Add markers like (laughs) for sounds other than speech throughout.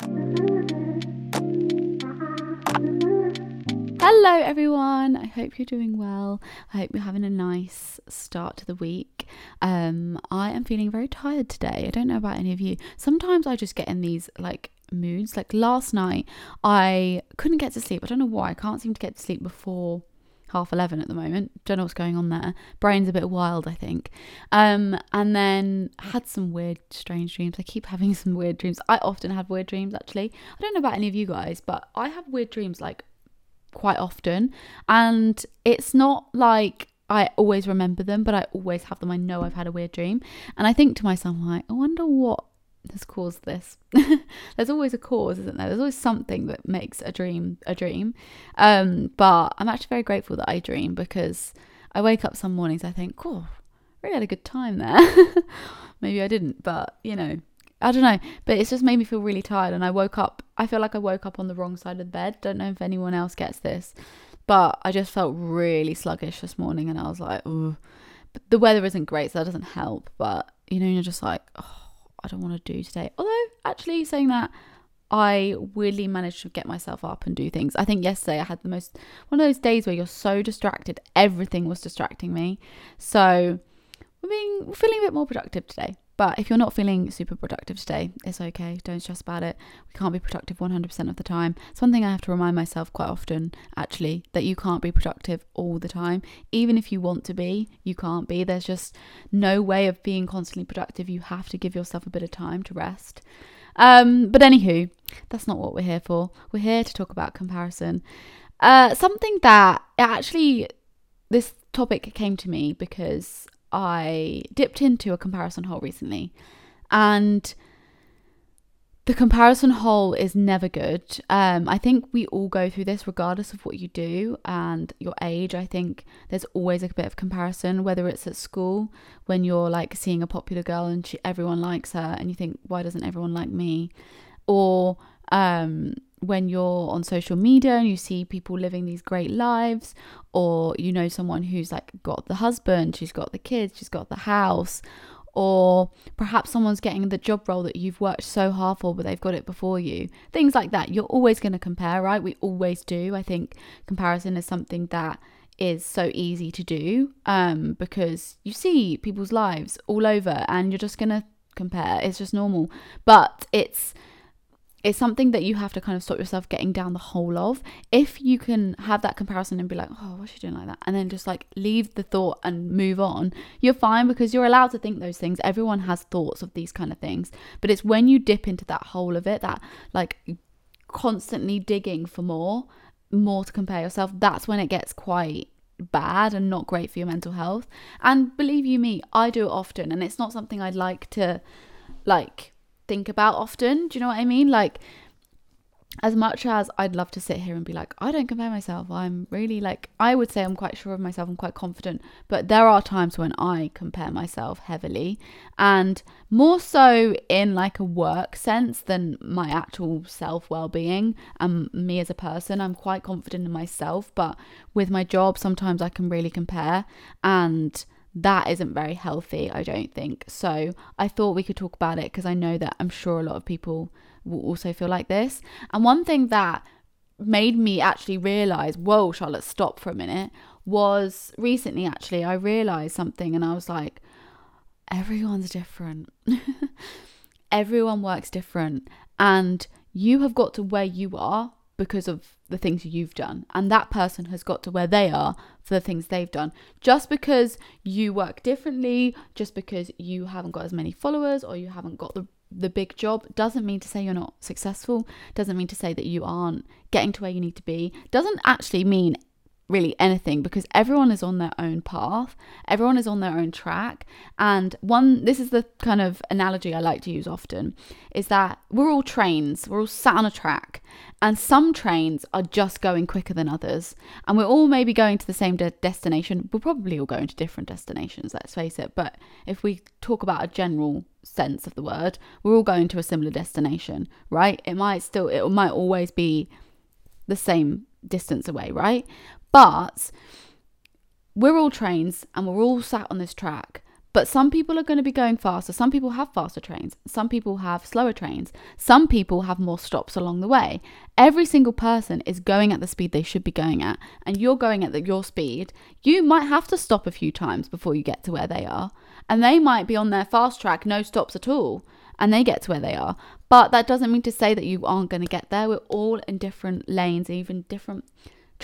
Hello, everyone. I hope you're doing well. I hope you're having a nice start to the week. Um, I am feeling very tired today. I don't know about any of you. Sometimes I just get in these like moods. Like last night, I couldn't get to sleep. I don't know why. I can't seem to get to sleep before half 11 at the moment. Don't know what's going on there. Brain's a bit wild, I think. Um, and then had some weird, strange dreams. I keep having (laughs) some weird dreams. I often have weird dreams, actually. I don't know about any of you guys, but I have weird dreams like quite often. And it's not like I always remember them, but I always have them. I know I've had a weird dream. And I think to myself, like, I wonder what has caused this. (laughs) There's always a cause, isn't there? There's always something that makes a dream a dream. Um, but I'm actually very grateful that I dream because I wake up some mornings I think, oh, really had a good time there. (laughs) Maybe I didn't, but you know, I don't know, but it's just made me feel really tired. And I woke up, I feel like I woke up on the wrong side of the bed. Don't know if anyone else gets this, but I just felt really sluggish this morning. And I was like, oh, the weather isn't great, so that doesn't help. But, you know, you're just like, oh, I don't want to do today. Although, actually, saying that, I weirdly managed to get myself up and do things. I think yesterday I had the most, one of those days where you're so distracted, everything was distracting me. So, we're being, we're feeling a bit more productive today. But if you're not feeling super productive today, it's okay. Don't stress about it. We can't be productive 100% of the time. It's one thing I have to remind myself quite often, actually, that you can't be productive all the time. Even if you want to be, you can't be. There's just no way of being constantly productive. You have to give yourself a bit of time to rest. Um, but anywho, that's not what we're here for. We're here to talk about comparison. Uh, something that actually, this topic came to me because I dipped into a comparison hole recently, and the comparison hole is never good. Um, I think we all go through this regardless of what you do and your age. I think there's always a bit of comparison, whether it's at school when you're like seeing a popular girl and she, everyone likes her, and you think, why doesn't everyone like me? Or um, when you're on social media and you see people living these great lives, or you know someone who's like got the husband, she's got the kids, she's got the house, or perhaps someone's getting the job role that you've worked so hard for, but they've got it before you. Things like that. You're always going to compare, right? We always do. I think comparison is something that is so easy to do um, because you see people's lives all over and you're just going to compare. It's just normal. But it's it's something that you have to kind of stop yourself getting down the hole of. If you can have that comparison and be like, oh, what's she doing like that? And then just like leave the thought and move on, you're fine because you're allowed to think those things. Everyone has thoughts of these kind of things. But it's when you dip into that hole of it, that like constantly digging for more, more to compare yourself, that's when it gets quite bad and not great for your mental health. And believe you me, I do it often and it's not something I'd like to like think about often. Do you know what I mean? Like, as much as I'd love to sit here and be like, I don't compare myself, I'm really like, I would say I'm quite sure of myself, I'm quite confident, but there are times when I compare myself heavily and more so in like a work sense than my actual self well being and um, me as a person. I'm quite confident in myself, but with my job, sometimes I can really compare and that isn't very healthy, I don't think. So I thought we could talk about it because I know that I'm sure a lot of people will also feel like this. And one thing that made me actually realize, whoa, Charlotte, stop for a minute, was recently actually I realized something and I was like, everyone's different. (laughs) Everyone works different. And you have got to where you are because of the things you've done. And that person has got to where they are for the things they've done. Just because you work differently, just because you haven't got as many followers or you haven't got the the big job doesn't mean to say you're not successful, doesn't mean to say that you aren't getting to where you need to be, doesn't actually mean really anything because everyone is on their own path. Everyone is on their own track. And one this is the kind of analogy i like to use often is that we're all trains. We're all sat on a track. And some trains are just going quicker than others. And we're all maybe going to the same de- destination. We're probably all going to different destinations let's face it. But if we talk about a general sense of the word we're all going to a similar destination right? It might still it might always be the same distance away right but we're all trains and we're all sat on this track, But some people are going to be going faster. Some people have faster trains. Some people have slower trains. Some people have more stops along the way. Every single person is going at the speed they should be going at, and you're going at the, your speed. You might have to stop a few times before you get to where they are, and they might be on their fast track, no stops at all, and they get to where they are. But that doesn't mean to say that you aren't going to get there. We're all in different lanes, even different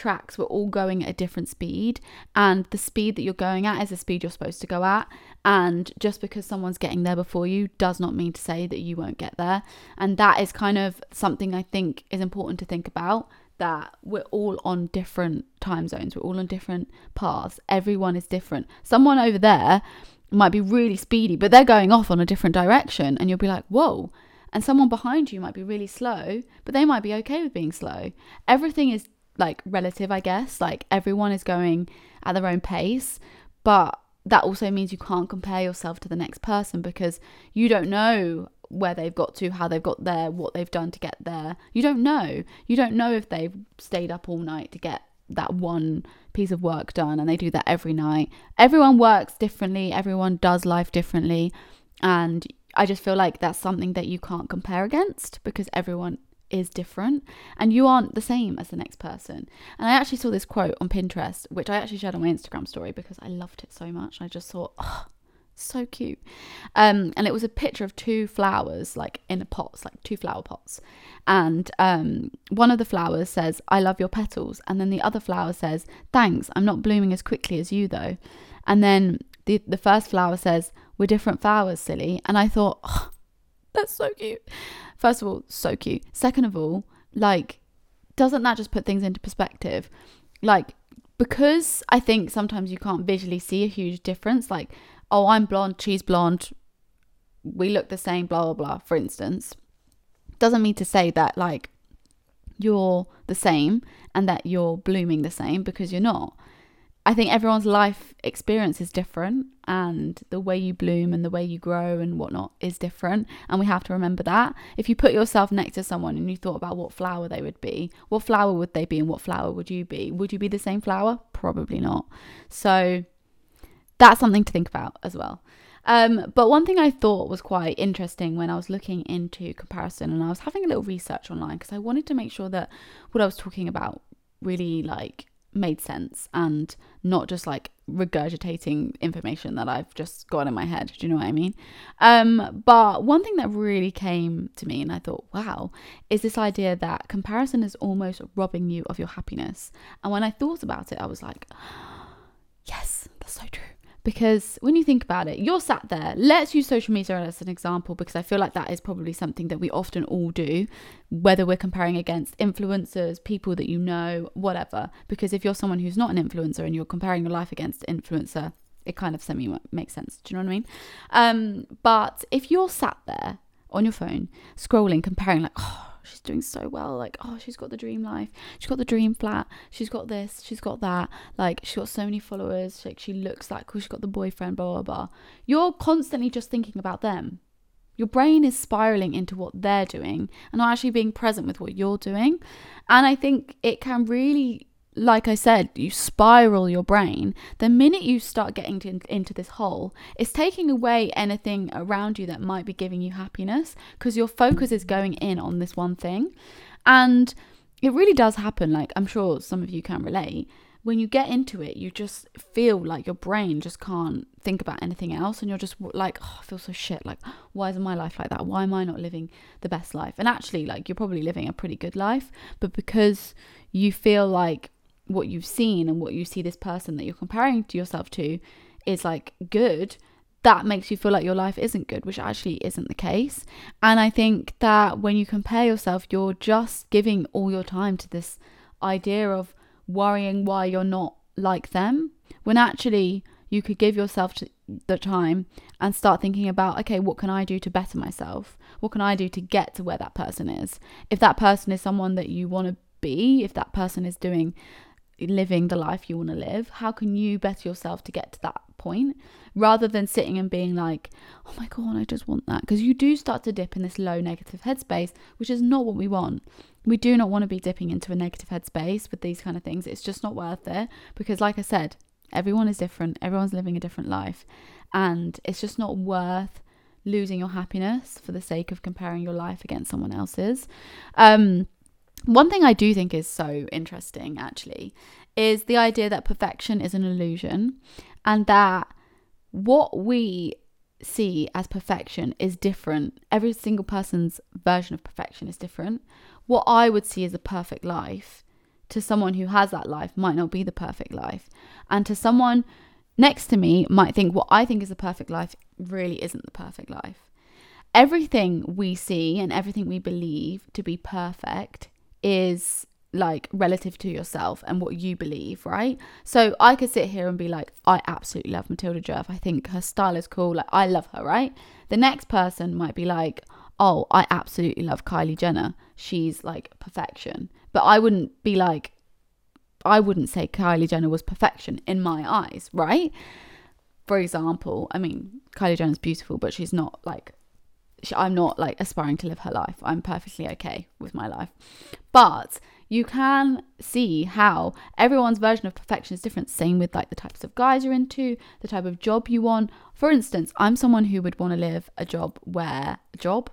tracks we're all going at a different speed and the speed that you're going at is the speed you're supposed to go at and just because someone's getting there before you does not mean to say that you won't get there and that is kind of something i think is important to think about that we're all on different time zones we're all on different paths everyone is different someone over there might be really speedy but they're going off on a different direction and you'll be like whoa and someone behind you might be really slow, but they might be okay with being slow. Everything is like relative, I guess. Like everyone is going at their own pace, but that also means you can't compare yourself to the next person because you don't know where they've got to, how they've got there, what they've done to get there. You don't know. You don't know if they've stayed up all night to get that one piece of work done and they do that every night. Everyone works differently, everyone does life differently. And I just feel like that's something that you can't compare against because everyone is different and you aren't the same as the next person. And I actually saw this quote on Pinterest, which I actually shared on my Instagram story because I loved it so much. I just thought, oh, so cute. Um, and it was a picture of two flowers, like in a pots, like two flower pots. And um, one of the flowers says, I love your petals. And then the other flower says, Thanks, I'm not blooming as quickly as you though. And then the, the first flower says, We're different flowers, silly. And I thought, oh, (laughs) that's so cute. First of all, so cute. Second of all, like, doesn't that just put things into perspective? Like, because I think sometimes you can't visually see a huge difference, like, oh, I'm blonde, she's blonde, we look the same, blah, blah, blah, for instance, doesn't mean to say that, like, you're the same and that you're blooming the same because you're not. I think everyone's life experience is different, and the way you bloom and the way you grow and whatnot is different. And we have to remember that. If you put yourself next to someone and you thought about what flower they would be, what flower would they be, and what flower would you be? Would you be the same flower? Probably not. So that's something to think about as well. Um, but one thing I thought was quite interesting when I was looking into comparison and I was having a little research online because I wanted to make sure that what I was talking about really like made sense and not just like regurgitating information that I've just got in my head. Do you know what I mean? Um, but one thing that really came to me and I thought, wow, is this idea that comparison is almost robbing you of your happiness. And when I thought about it, I was like, (gasps) yes, that's so true. Because when you think about it, you're sat there. Let's use social media as an example because I feel like that is probably something that we often all do, whether we're comparing against influencers, people that you know, whatever. Because if you're someone who's not an influencer and you're comparing your life against an influencer, it kind of semi makes sense. Do you know what I mean? Um, but if you're sat there on your phone scrolling, comparing, like, oh, she's doing so well. Like, oh, she's got the dream life. She's got the dream flat. She's got this. She's got that. Like, she's got so many followers. Like, she looks like cool. She's got the boyfriend, blah, blah, blah. You're constantly just thinking about them. Your brain is spiraling into what they're doing and not actually being present with what you're doing. And I think it can really like I said, you spiral your brain, the minute you start getting to, into this hole, it's taking away anything around you that might be giving you happiness because your focus is going in on this one thing. And it really does happen. Like, I'm sure some of you can relate. When you get into it, you just feel like your brain just can't think about anything else. And you're just like, oh, I feel so shit. Like, why isn't my life like that? Why am I not living the best life? And actually, like, you're probably living a pretty good life. But because you feel like what you've seen and what you see this person that you're comparing to yourself to is like good, that makes you feel like your life isn't good, which actually isn't the case. And I think that when you compare yourself, you're just giving all your time to this idea of worrying why you're not like them, when actually you could give yourself the time and start thinking about okay, what can I do to better myself? What can I do to get to where that person is? If that person is someone that you want to be, if that person is doing living the life you want to live? How can you better yourself to get to that point rather than sitting and being like, oh my God, I just want that? Because you do start to dip in this low negative headspace, which is not what we want. We do not want to be dipping into a negative headspace with these kind of things. It's just not worth it because, like I said, Everyone is different. Everyone's living a different life. And it's just not worth losing your happiness for the sake of comparing your life against someone else's. Um, one thing I do think is so interesting, actually, is the idea that perfection is an illusion and that what we see as perfection is different. Every single person's version of perfection is different. What I would see as a perfect life to someone who has that life might not be the perfect life. And to someone next to me might think what I think is the perfect life really isn't the perfect life. Everything we see and everything we believe to be perfect is like relative to yourself and what you believe, right? So I could sit here and be like, I absolutely love Matilda Djerf. I think her style is cool. Like I love her, right? The next person might be like, oh, I absolutely love Kylie Jenner. She's like perfection. But I wouldn't be like, I wouldn't say Kylie Jenner was perfection in my eyes, right? For example, I mean, Kylie Jenner's beautiful, but she's not like I'm not like aspiring to live her life. I'm perfectly okay with my life. But you can see how everyone's version of perfection is different. Same with like the types of guys you're into, the type of job you want. For instance, I'm someone who would want to live a job where a job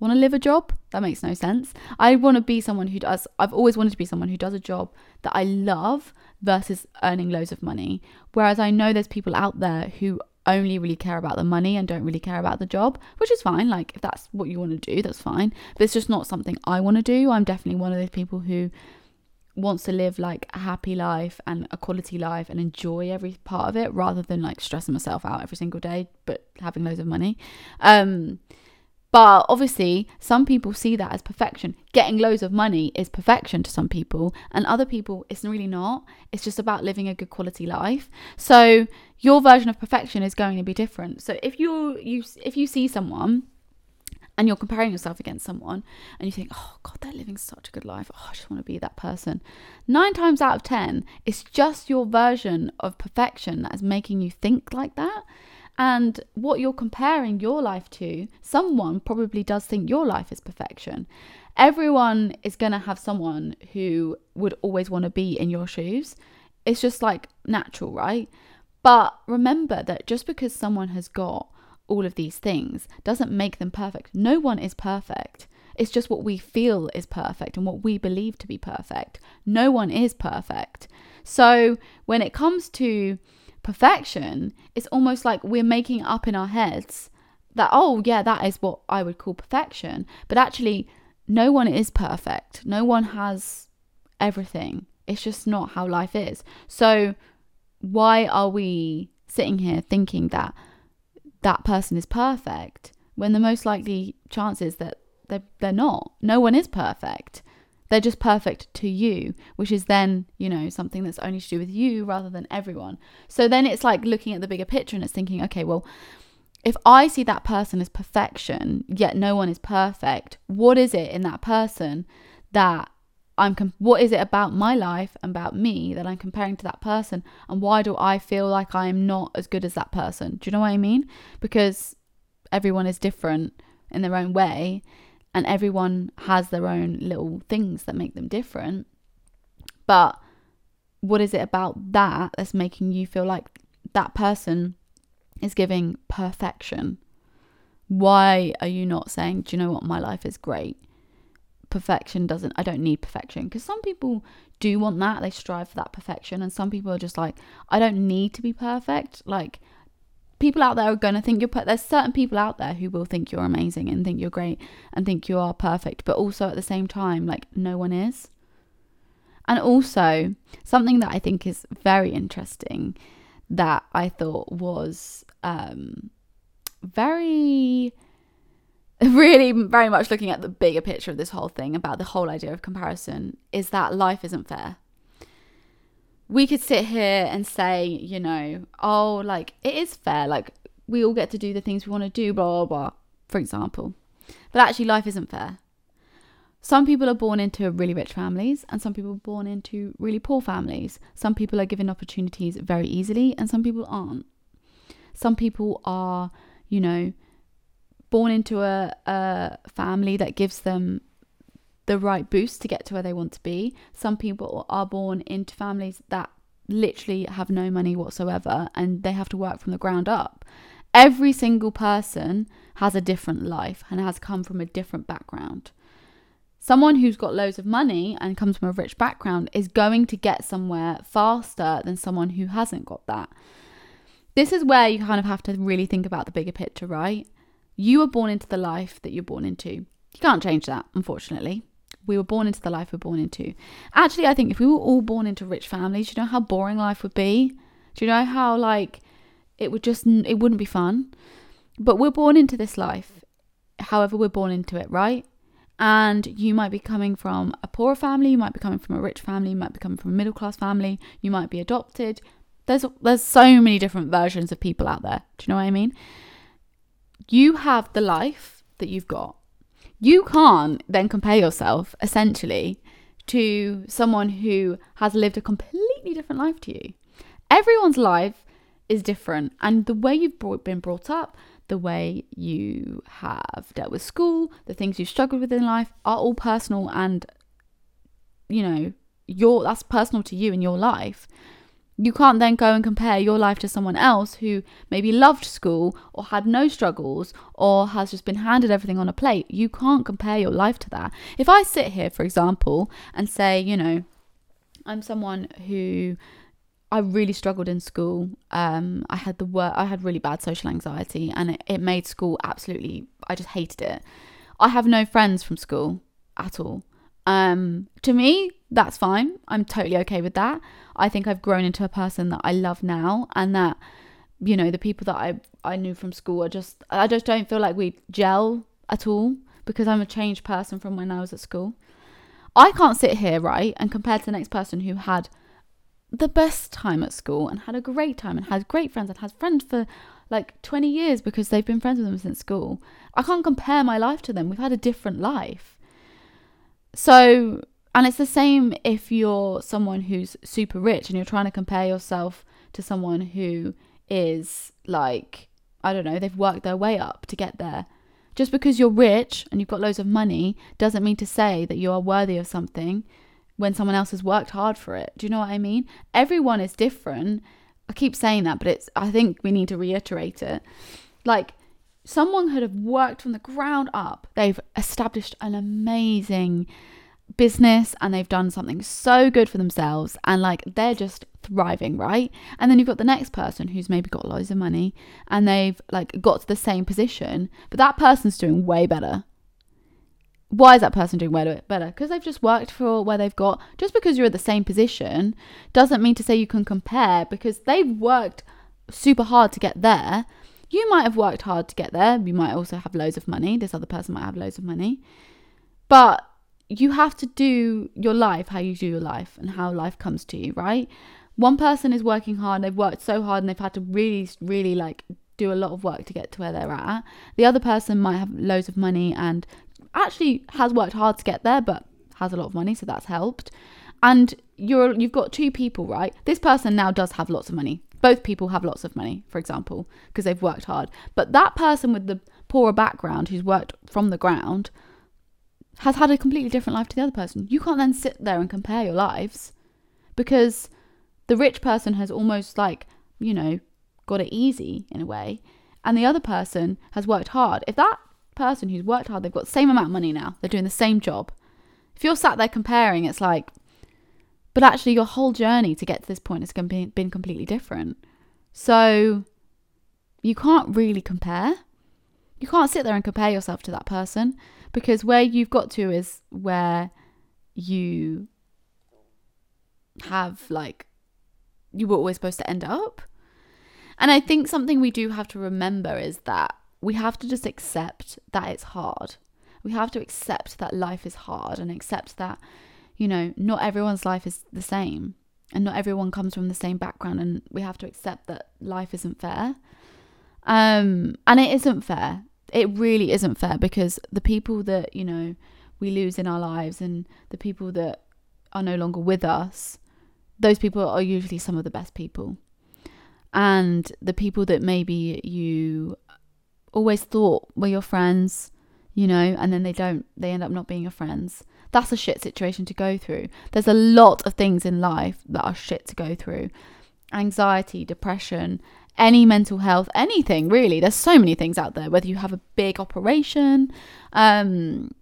want to live a job that makes no sense i want to be someone who does i've always wanted to be someone who does a job that i love versus earning loads of money whereas i know there's people out there who only really care about the money and don't really care about the job, which is fine. Like, if that's what you want to do, that's fine. But it's just not something I want to do. I'm definitely one of those people who wants to live like a happy life and a quality life and enjoy every part of it rather than like stressing myself out every single day but having loads of money. Um, but obviously, some people see that as perfection. Getting loads of money is perfection to some people, and other people, it's really not. It's just about living a good quality life. So your version of perfection is going to be different. So if you you if you see someone and you're comparing yourself against someone and you think, oh God, they're living such a good life. Oh, I just want to be that person. Nine times out of 10, it's just your version of perfection that is making you think like that. And what you're comparing your life to, someone probably does think your life is perfection. Everyone is going to have someone who would always want to be in your shoes. It's just like natural, right? But remember that just because someone has got all of these things doesn't make them perfect. No one is perfect. It's just what we feel is perfect and what we believe to be perfect. No one is perfect. So when it comes to perfection, it's almost like we're making up in our heads that, oh, yeah, that is what I would call perfection. But actually, no one is perfect. No one has everything. It's just not how life is. So, why are we sitting here thinking that that person is perfect when the most likely chance is that they're, they're not? No one is perfect. They're just perfect to you, which is then, you know, something that's only to do with you rather than everyone. So then it's like looking at the bigger picture and it's thinking, okay, well, if I see that person as perfection, yet no one is perfect, what is it in that person that I'm com- what is it about my life and about me that I'm comparing to that person and why do I feel like I am not as good as that person? Do you know what I mean? Because everyone is different in their own way and everyone has their own little things that make them different. But what is it about that that's making you feel like that person is giving perfection? Why are you not saying, do you know what, my life is great? Perfection doesn't, I don't need perfection. Because some people do want that, they strive for that perfection. And some people are just like, I don't need to be perfect. Like, people out there are going to think you're put there's certain people out there who will think you're amazing and think you're great and think you are perfect but also at the same time like no one is. And also something that i think is very interesting that i thought was um very (laughs) really very much looking at the bigger picture of this whole thing about the whole idea of comparison is that life isn't fair we could sit here and say, you know, oh, like it is fair, like we all get to do the things we want to do, blah, blah, blah, for example. But actually, life isn't fair. Some people are born into really rich families, and some people are born into really poor families. Some people are given opportunities very easily, and some people aren't. Some people are, you know, born into a, a family that gives them the right boost to get to where they want to be. Some people are born into families that literally have no money whatsoever and they have to work from the ground up. Every single person has a different life and has come from a different background. Someone who's got loads of money and comes from a rich background is going to get somewhere faster than someone who hasn't got that. This is where you kind of have to really think about the bigger picture, right? You were born into the life that you're born into. You can't change that, unfortunately. We were born into the life we're born into. Actually, I think if we were all born into rich families, you know how boring life would be? Do you know how, like, it would just, it wouldn't be fun? But we're born into this life, however, we're born into it, right? and you might be coming from a poor family, you might be coming from a rich family, you might be coming from a middle class family, you might be adopted. There's there's so many different versions of people out there. Do you know what I mean? You have the life that you've got. You can't then compare yourself essentially to someone who has lived a completely different life to you. Everyone's life is different, and the way you've been brought up, the way you have dealt with school, the things you've struggled with in life are all personal and you know, your that's personal to you in your life. You can't then go and compare your life to someone else who maybe loved school or had no struggles or has just been handed everything on a plate. You can't compare your life to that. If I sit here, for example, and say, you know, I'm someone who I really struggled in school. Um, I had the work. I had really bad social anxiety, and it, it made school absolutely. I just hated it. I have no friends from school at all. Um, to me, that's fine. I'm totally okay with that. I think I've grown into a person that I love now, and that you know the people that I I knew from school are just I just don't feel like we gel at all because I'm a changed person from when I was at school. I can't sit here right and compare to the next person who had the best time at school and had a great time and had great friends and had friends for like 20 years because they've been friends with them since school. I can't compare my life to them. We've had a different life. So, and it's the same if you're someone who's super rich and you're trying to compare yourself to someone who is like, I don't know, they've worked their way up to get there. Just because you're rich and you've got loads of money doesn't mean to say that you are worthy of something when someone else has worked hard for it. Do you know what I mean? Everyone is different. I keep saying that, but it's I think we need to reiterate it. Like someone could have worked from the ground up. They've established an amazing business and they've done something so good for themselves and like they're just thriving, right? And then you've got the next person who's maybe got loads of money and they've like got to the same position, but that person's doing way better why is that person doing way better? Because they've just worked for where they've got. Just because you're at the same position doesn't mean to say you can compare because they've worked super hard to get there. You might have worked hard to get there. You might also have loads of money. This other person might have loads of money. But you have to do your life how you do your life and how life comes to you, right? One person is working hard, they've worked so hard and they've had to really, really like do a lot of work to get to where they're at. The other person might have loads of money and actually has worked hard to get there, but has a lot of money, so that's helped. And you're you've got two people, right? This person now does have lots of money. Both people have lots of money, for example, because they've worked hard. But that person with the poorer background who's worked from the ground has had a completely different life to the other person. You can't then sit there and compare your lives because the rich person has almost like, you know, got it easy in a way, and the other person has worked hard. If that person who's worked hard, they've got the same amount of money now, they're doing the same job. If you're sat there comparing, it's like, but actually, your whole journey to get to this point has been completely different. So you can't really compare. You can't sit there and compare yourself to that person because where you've got to is where you have like you were always supposed to end up. And I think something we do have to remember is that we have to just accept that it's hard. We have to accept that life is hard and accept that, you know, not everyone's life is the same and not everyone comes from the same background and we have to accept that life isn't fair. Um and it isn't fair. It really isn't fair because the people that, you know, we lose in our lives and the people that are no longer with us, those people are usually some of the best people. And the people that maybe you always thought were your friends, you know, and then they don't, they end up not being your friends. That's a shit situation to go through. There's a lot of things in life that are shit to go through anxiety, depression, any mental health, anything really. There's so many things out there, whether you have a big operation um,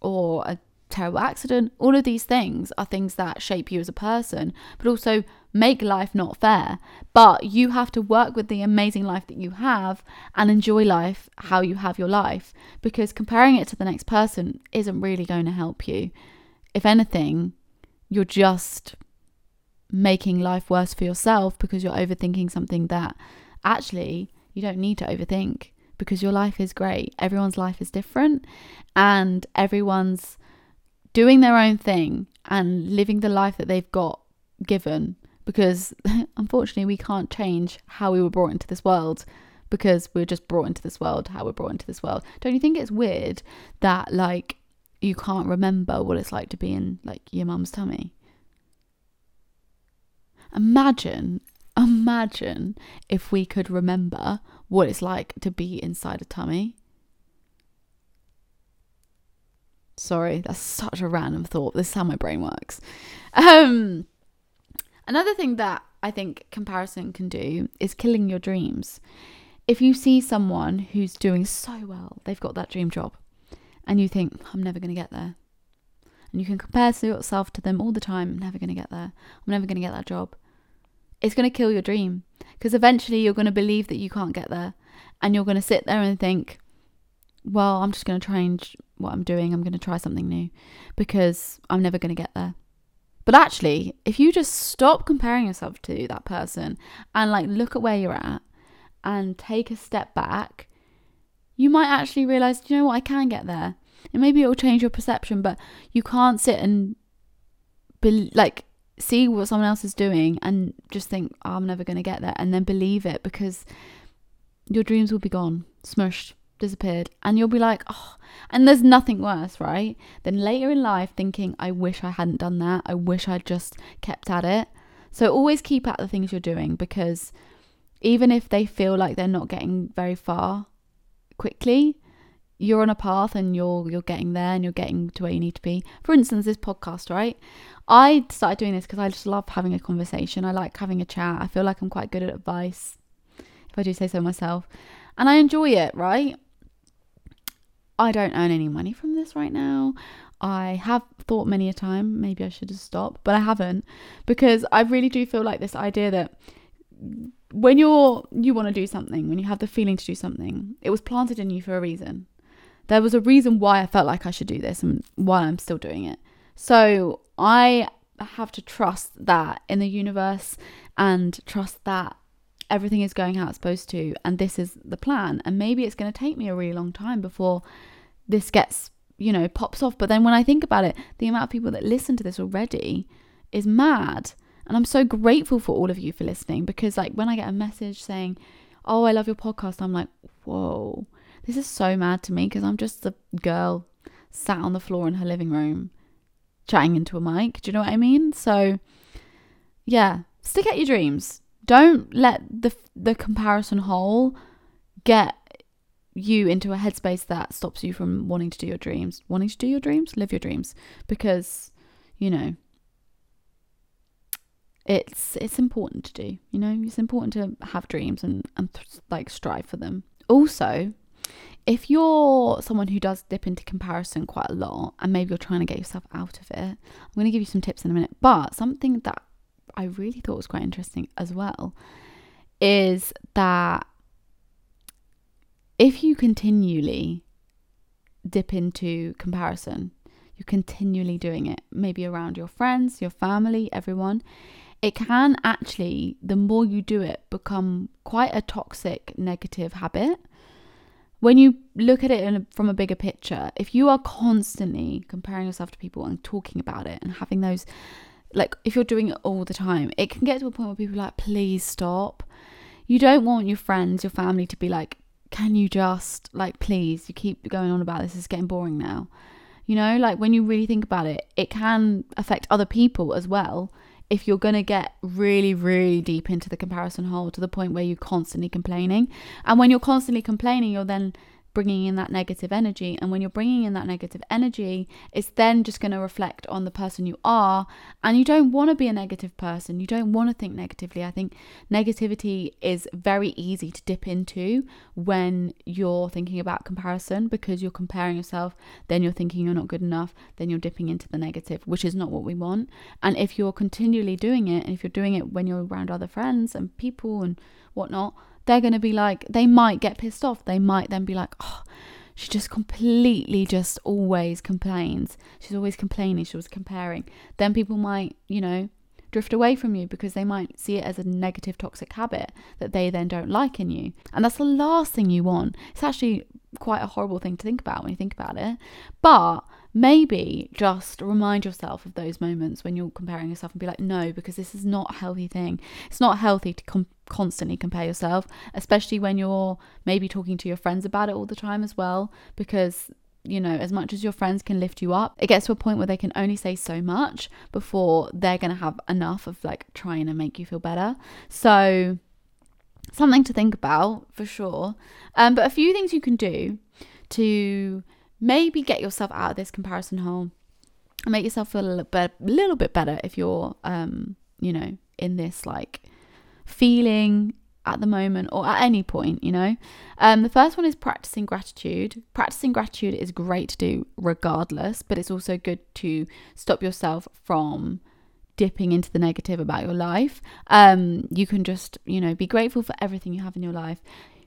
or a terrible accident, all of these things are things that shape you as a person, but also make life not fair. But you have to work with the amazing life that you have and enjoy life how you have your life because comparing it to the next person isn't really going to help you. If anything, you're just making life worse for yourself because you're overthinking something that actually you don't need to overthink because your life is great. Everyone's life is different and everyone's doing their own thing and living the life that they've got given because (laughs) unfortunately we can't change how we were brought into this world because we're just brought into this world how we're brought into this world. Don't you think it's weird that like you can't remember what it's like to be in like your mum's tummy? Imagine imagine if we could remember what it's like to be inside a tummy Sorry, that's such a random thought. This is how my brain works. Um, another thing that I think comparison can do is killing your dreams. If you see someone who's doing so well, they've got that dream job, and you think, I'm never going to get there. And you can compare yourself to them all the time. I'm never going to get there. I'm never going to get that job. It's going to kill your dream because eventually you're going to believe that you can't get there. And you're going to sit there and think, well, I'm just going to change what I'm doing. I'm going to try something new because I'm never going to get there. But actually, if you just stop comparing yourself to that person and like look at where you're at and take a step back, you might actually realize, you know what, I can get there. And maybe it will change your perception, but you can't sit and be like see what someone else is doing and just think, oh, I'm never going to get there and then believe it because your dreams will be gone, smushed disappeared. And you'll be like oh and there's nothing worse right than later in life thinking i wish i hadn't done that. I wish i'd just kept at it. So always keep at the things you're doing because even if they feel like they're not getting very far quickly you're on a path and you're you're getting there and you're getting to where you need to be. For instance this podcast right? I started doing this because i just love having a conversation. I like having a chat. I feel like i'm quite good at advice if i do say so myself. And i enjoy it right I don't earn any money from this right now. I have thought many a time maybe I should have stopped, but I haven't because I really do feel like this idea that when you're you want to do something, when you have the feeling to do something, it was planted in you for a reason. There was a reason why I felt like I should do this and why I'm still doing it. So I have to trust that in the universe and trust that everything is going how it's supposed to and this is the plan and maybe it's going to take me a really long time before this gets you know pops off. But then when i think about it the amount of people that listen to this already is mad. And i'm so grateful for all of you for listening because like when i get a message saying oh i love your podcast i'm like whoa this is so mad to me because i'm just a girl sat on the floor in her living room chatting into a mic. Do you know what i mean? So yeah stick at your dreams don't let the the comparison hole get you into a headspace that stops you from wanting to do your dreams. Wanting to do your dreams, live your dreams because you know it's it's important to do. You know, it's important to have dreams and and like strive for them. Also, if you're someone who does dip into comparison quite a lot and maybe you're trying to get yourself out of it, I'm going to give you some tips in a minute. But something that I really thought was quite interesting as well is that if you continually dip into comparison, you're continually doing it, maybe around your friends, your family, everyone, it can actually, the more you do it, become quite a toxic negative habit. When you look at it a, from a bigger picture, if you are constantly comparing yourself to people and talking about it and having those like if you're doing it all the time, it can get to a point where people are like, please stop. You don't want your friends, your family to be like, can you just like please you keep going on about this it's getting boring now you know like when you really think about it it can affect other people as well if you're going to get really really deep into the comparison hole to the point where you're constantly complaining and when you're constantly complaining you're then bringing in that negative energy. And when you're bringing in that negative energy, it's then just going to reflect on the person you are. And you don't want to be a negative person. You don't want to think negatively. I think negativity is very easy to dip into when you're thinking about comparison because you're comparing yourself, then you're thinking you're not good enough, then you're dipping into the negative, which is not what we want. And if you're continually doing it, and if you're doing it when you're around other friends and people and whatnot, they're going to be like, they might get pissed off. They might then be like, oh, she just completely just always complains. She's always complaining. She was comparing. Then people might, you know, drift away from you because they might see it as a negative, toxic habit that they then don't like in you. And that's the last thing you want. It's actually quite a horrible thing to think about when you think about it. But maybe just remind yourself of those moments when you're comparing yourself and be like, no, because this is not a healthy thing. It's not healthy to com- constantly compare yourself, especially when you're maybe talking to your friends about it all the time as well, because you know, as much as your friends can lift you up, it gets to a point where they can only say so much before they're going to have enough of like trying to make you feel better. So, something to think about for sure. Um, but a few things you can do to maybe get yourself out of this comparison hole and make yourself feel a little bit, little bit better if you're, um, you know, in this like feeling at the moment or at any point, you know. Um, the first one is practicing gratitude. Practicing gratitude is great to do regardless, but it's also good to stop yourself from dipping into the negative about your life. Um, you can just, you know, be grateful for everything you have in your life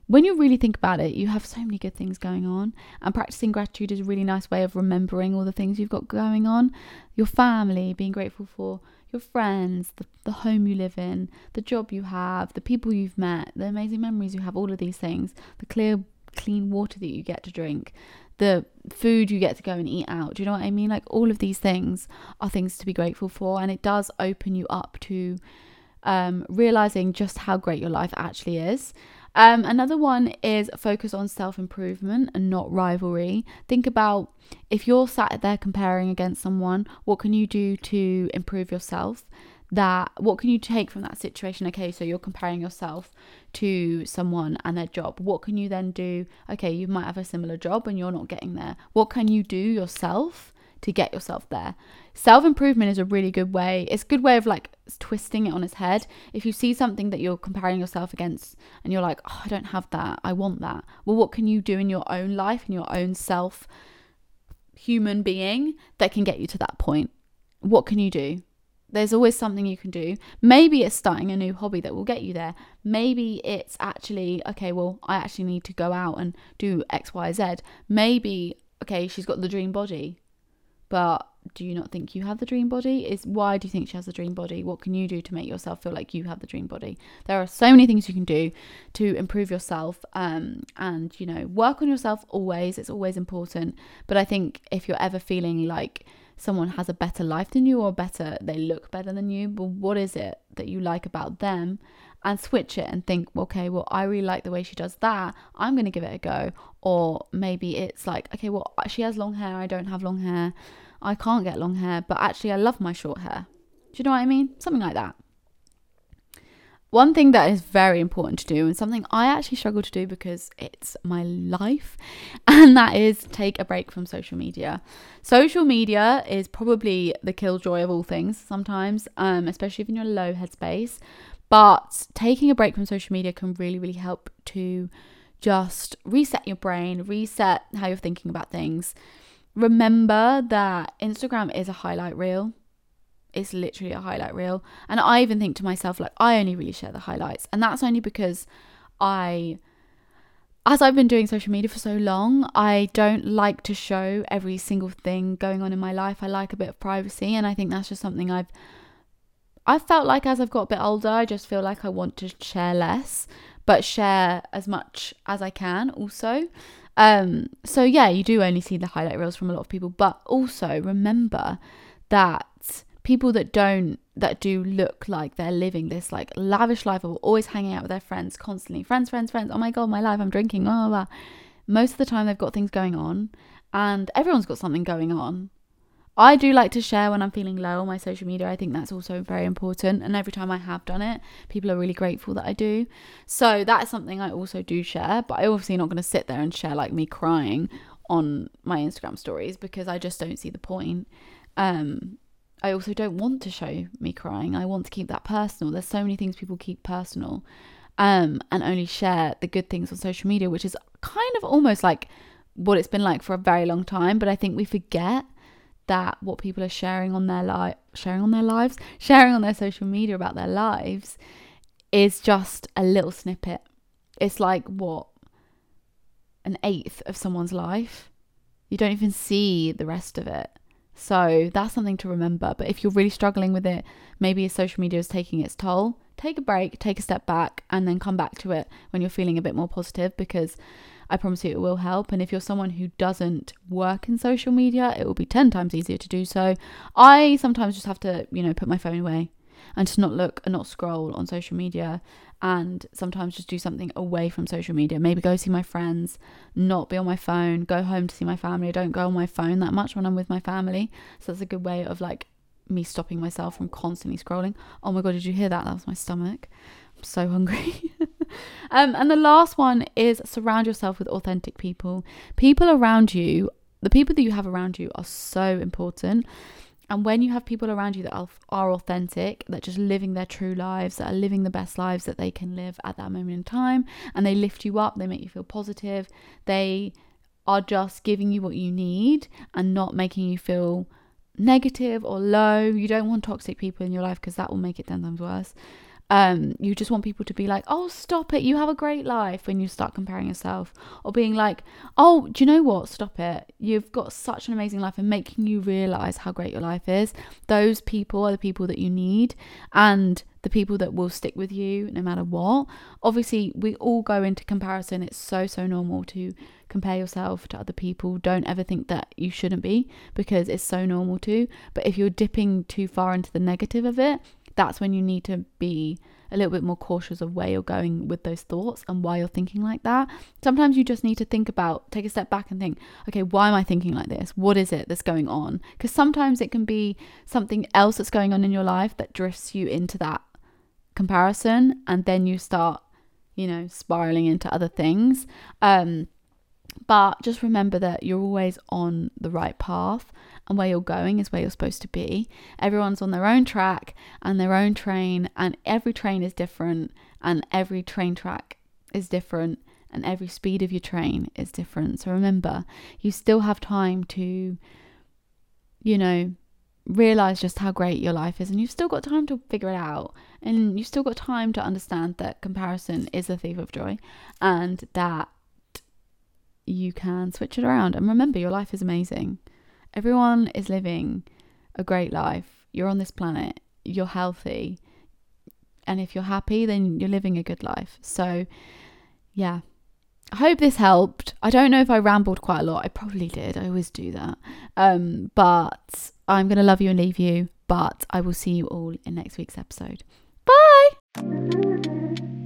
when you really think about it, you have so many good things going on, and practicing gratitude is a really nice way of remembering all the things you've got going on. Your family, being grateful for your friends, the, the home you live in, the job you have, the people you've met, the amazing memories you have, all of these things, the clear, clean water that you get to drink, the food you get to go and eat out. Do you know what I mean? Like, all of these things are things to be grateful for, and it does open you up to um, realizing just how great your life actually is. Um, another one is focus on self improvement and not rivalry. Think about if you're sat there comparing against someone, what can you do to improve yourself? That what can you take from that situation? Okay, so you're comparing yourself to someone and their job. What can you then do? Okay, you might have a similar job and you're not getting there. What can you do yourself to get yourself there? Self improvement is a really good way. It's a good way of like twisting it on its head. If you see something that you're comparing yourself against and you're like, oh, I don't have that, I want that. Well, what can you do in your own life, in your own self human being that can get you to that point? What can you do? There's always something you can do. Maybe it's starting a new hobby that will get you there. Maybe it's actually, okay, well, I actually need to go out and do X, Y, Z. Maybe, okay, she's got the dream body, but do you not think you have the dream body? Is why do you think she has the dream body? What can you do to make yourself feel like you have the dream body? There are so many things you can do to improve yourself, um, and you know, work on yourself always. It's always important. But I think if you're ever feeling like someone has a better life than you or better, they look better than you, but what is it that you like about them? And switch it and think, okay, well, I really like the way she does that. I'm going to give it a go. Or maybe it's like, okay, well, she has long hair. I don't have long hair I can't get long hair, but actually I love my short hair. Do you know what I mean? Something like that. One thing that is very important to do, and something I actually struggle to do because it's my life, (laughs) and that is take a break from social media. Social media is probably the killjoy of all things sometimes, um, especially if you're in a low headspace. But taking a break from social media can really, really help to just reset your brain, reset how you're thinking about things remember that Instagram is a highlight reel. It's literally a highlight reel. And I even think to myself, like, I only really share the highlights. And that's only because I, as I've been doing social media for so long, I don't like to show every single thing going on in my life. I like a bit of privacy. And I think that's just something I've. I've felt like as I've got a bit older, I just feel like I want to share less, but share as much as I can also. Um, so yeah, you do only see the highlight reels from a lot of people, but also remember that people that don't that do look like they're living this like lavish life of always hanging out with their friends constantly friends friends friends oh my god my life i'm drinking blah, blah, blah. most of the time they've got things going on and everyone's got something going on I do like to share when I'm feeling low on my social media. I think that's also very important. And every time I have done it, people are really grateful that I do. So that's something I also do share. But I'm obviously not going to sit there and share like me crying on my Instagram stories because I just don't see the point. Um, I also don't want to show me crying. I want to keep that personal. There's so many things people keep personal um, and only share the good things on social media, which is kind of almost like what it's been like for a very long time. But I think we forget that what people are sharing on their life, sharing on their lives, sharing on their social media about their lives is just a little snippet. It's like what an eighth of someone's life. You don't even see the rest of it. So that's something to remember. But if you're really struggling with it, maybe social media is taking its toll, take a break, take a step back, and then come back to it when you're feeling a bit more positive because I promise you it will help. And if you're someone who doesn't work in social media, it will be 10 times easier to do so. I sometimes just have to, you know, put my phone away and just not look and not scroll on social media and sometimes just do something away from social media. Maybe go see my friends, not be on my phone, go home to see my family. I don't go on my phone that much when I'm with my family. So that's a good way of like me stopping myself from constantly scrolling. Oh my god, did you hear that? That was my stomach. So hungry. (laughs) um, and the last one is surround yourself with authentic people. People around you, the people that you have around you are so important. And when you have people around you that are, are authentic, that just living their true lives, that are living the best lives that they can live at that moment in time, and they lift you up, they make you feel positive, they are just giving you what you need and not making you feel negative or low. You don't want toxic people in your life because that will make it 10 times worse. Um, you just want people to be like, oh, stop it, you have a great life when you start comparing yourself, or being like, oh, do you know what, stop it, you've got such an amazing life, and making you realize how great your life is. Those people are the people that you need, and the people that will stick with you no matter what. Obviously, we all go into comparison, it's so, so normal to compare yourself to other people. Don't ever think that you shouldn't be because it's so normal to. But if you're dipping too far into the negative of it, that's when you need to be a little bit more cautious of where you're going with those thoughts and why you're thinking like that. Sometimes you just need to think about, take a step back and think, okay, why am I thinking like this? What is it that's going on? Because sometimes it can be something else that's going on in your life that drifts you into that comparison and then you start, you know, spiraling into other things. Um, but just remember that you're always on the right path and where you're going is where you're supposed to be. Everyone's on their own track and their own train, and every train is different, and every train track is different, and every speed of your train is different. So remember, you still have time to, you know, realize just how great your life is, and you've still got time to figure it out, and you've still got time to understand that comparison is a thief of joy, and that you can switch it around. And remember, your life is amazing. Everyone is living a great life. You're on this planet, you're healthy. And if you're happy, then you're living a good life. So, yeah. I hope this helped. I don't know if I rambled quite a lot. I probably did. I always do that. Um, but I'm going to love you and leave you. But I will see you all in next week's episode. Bye.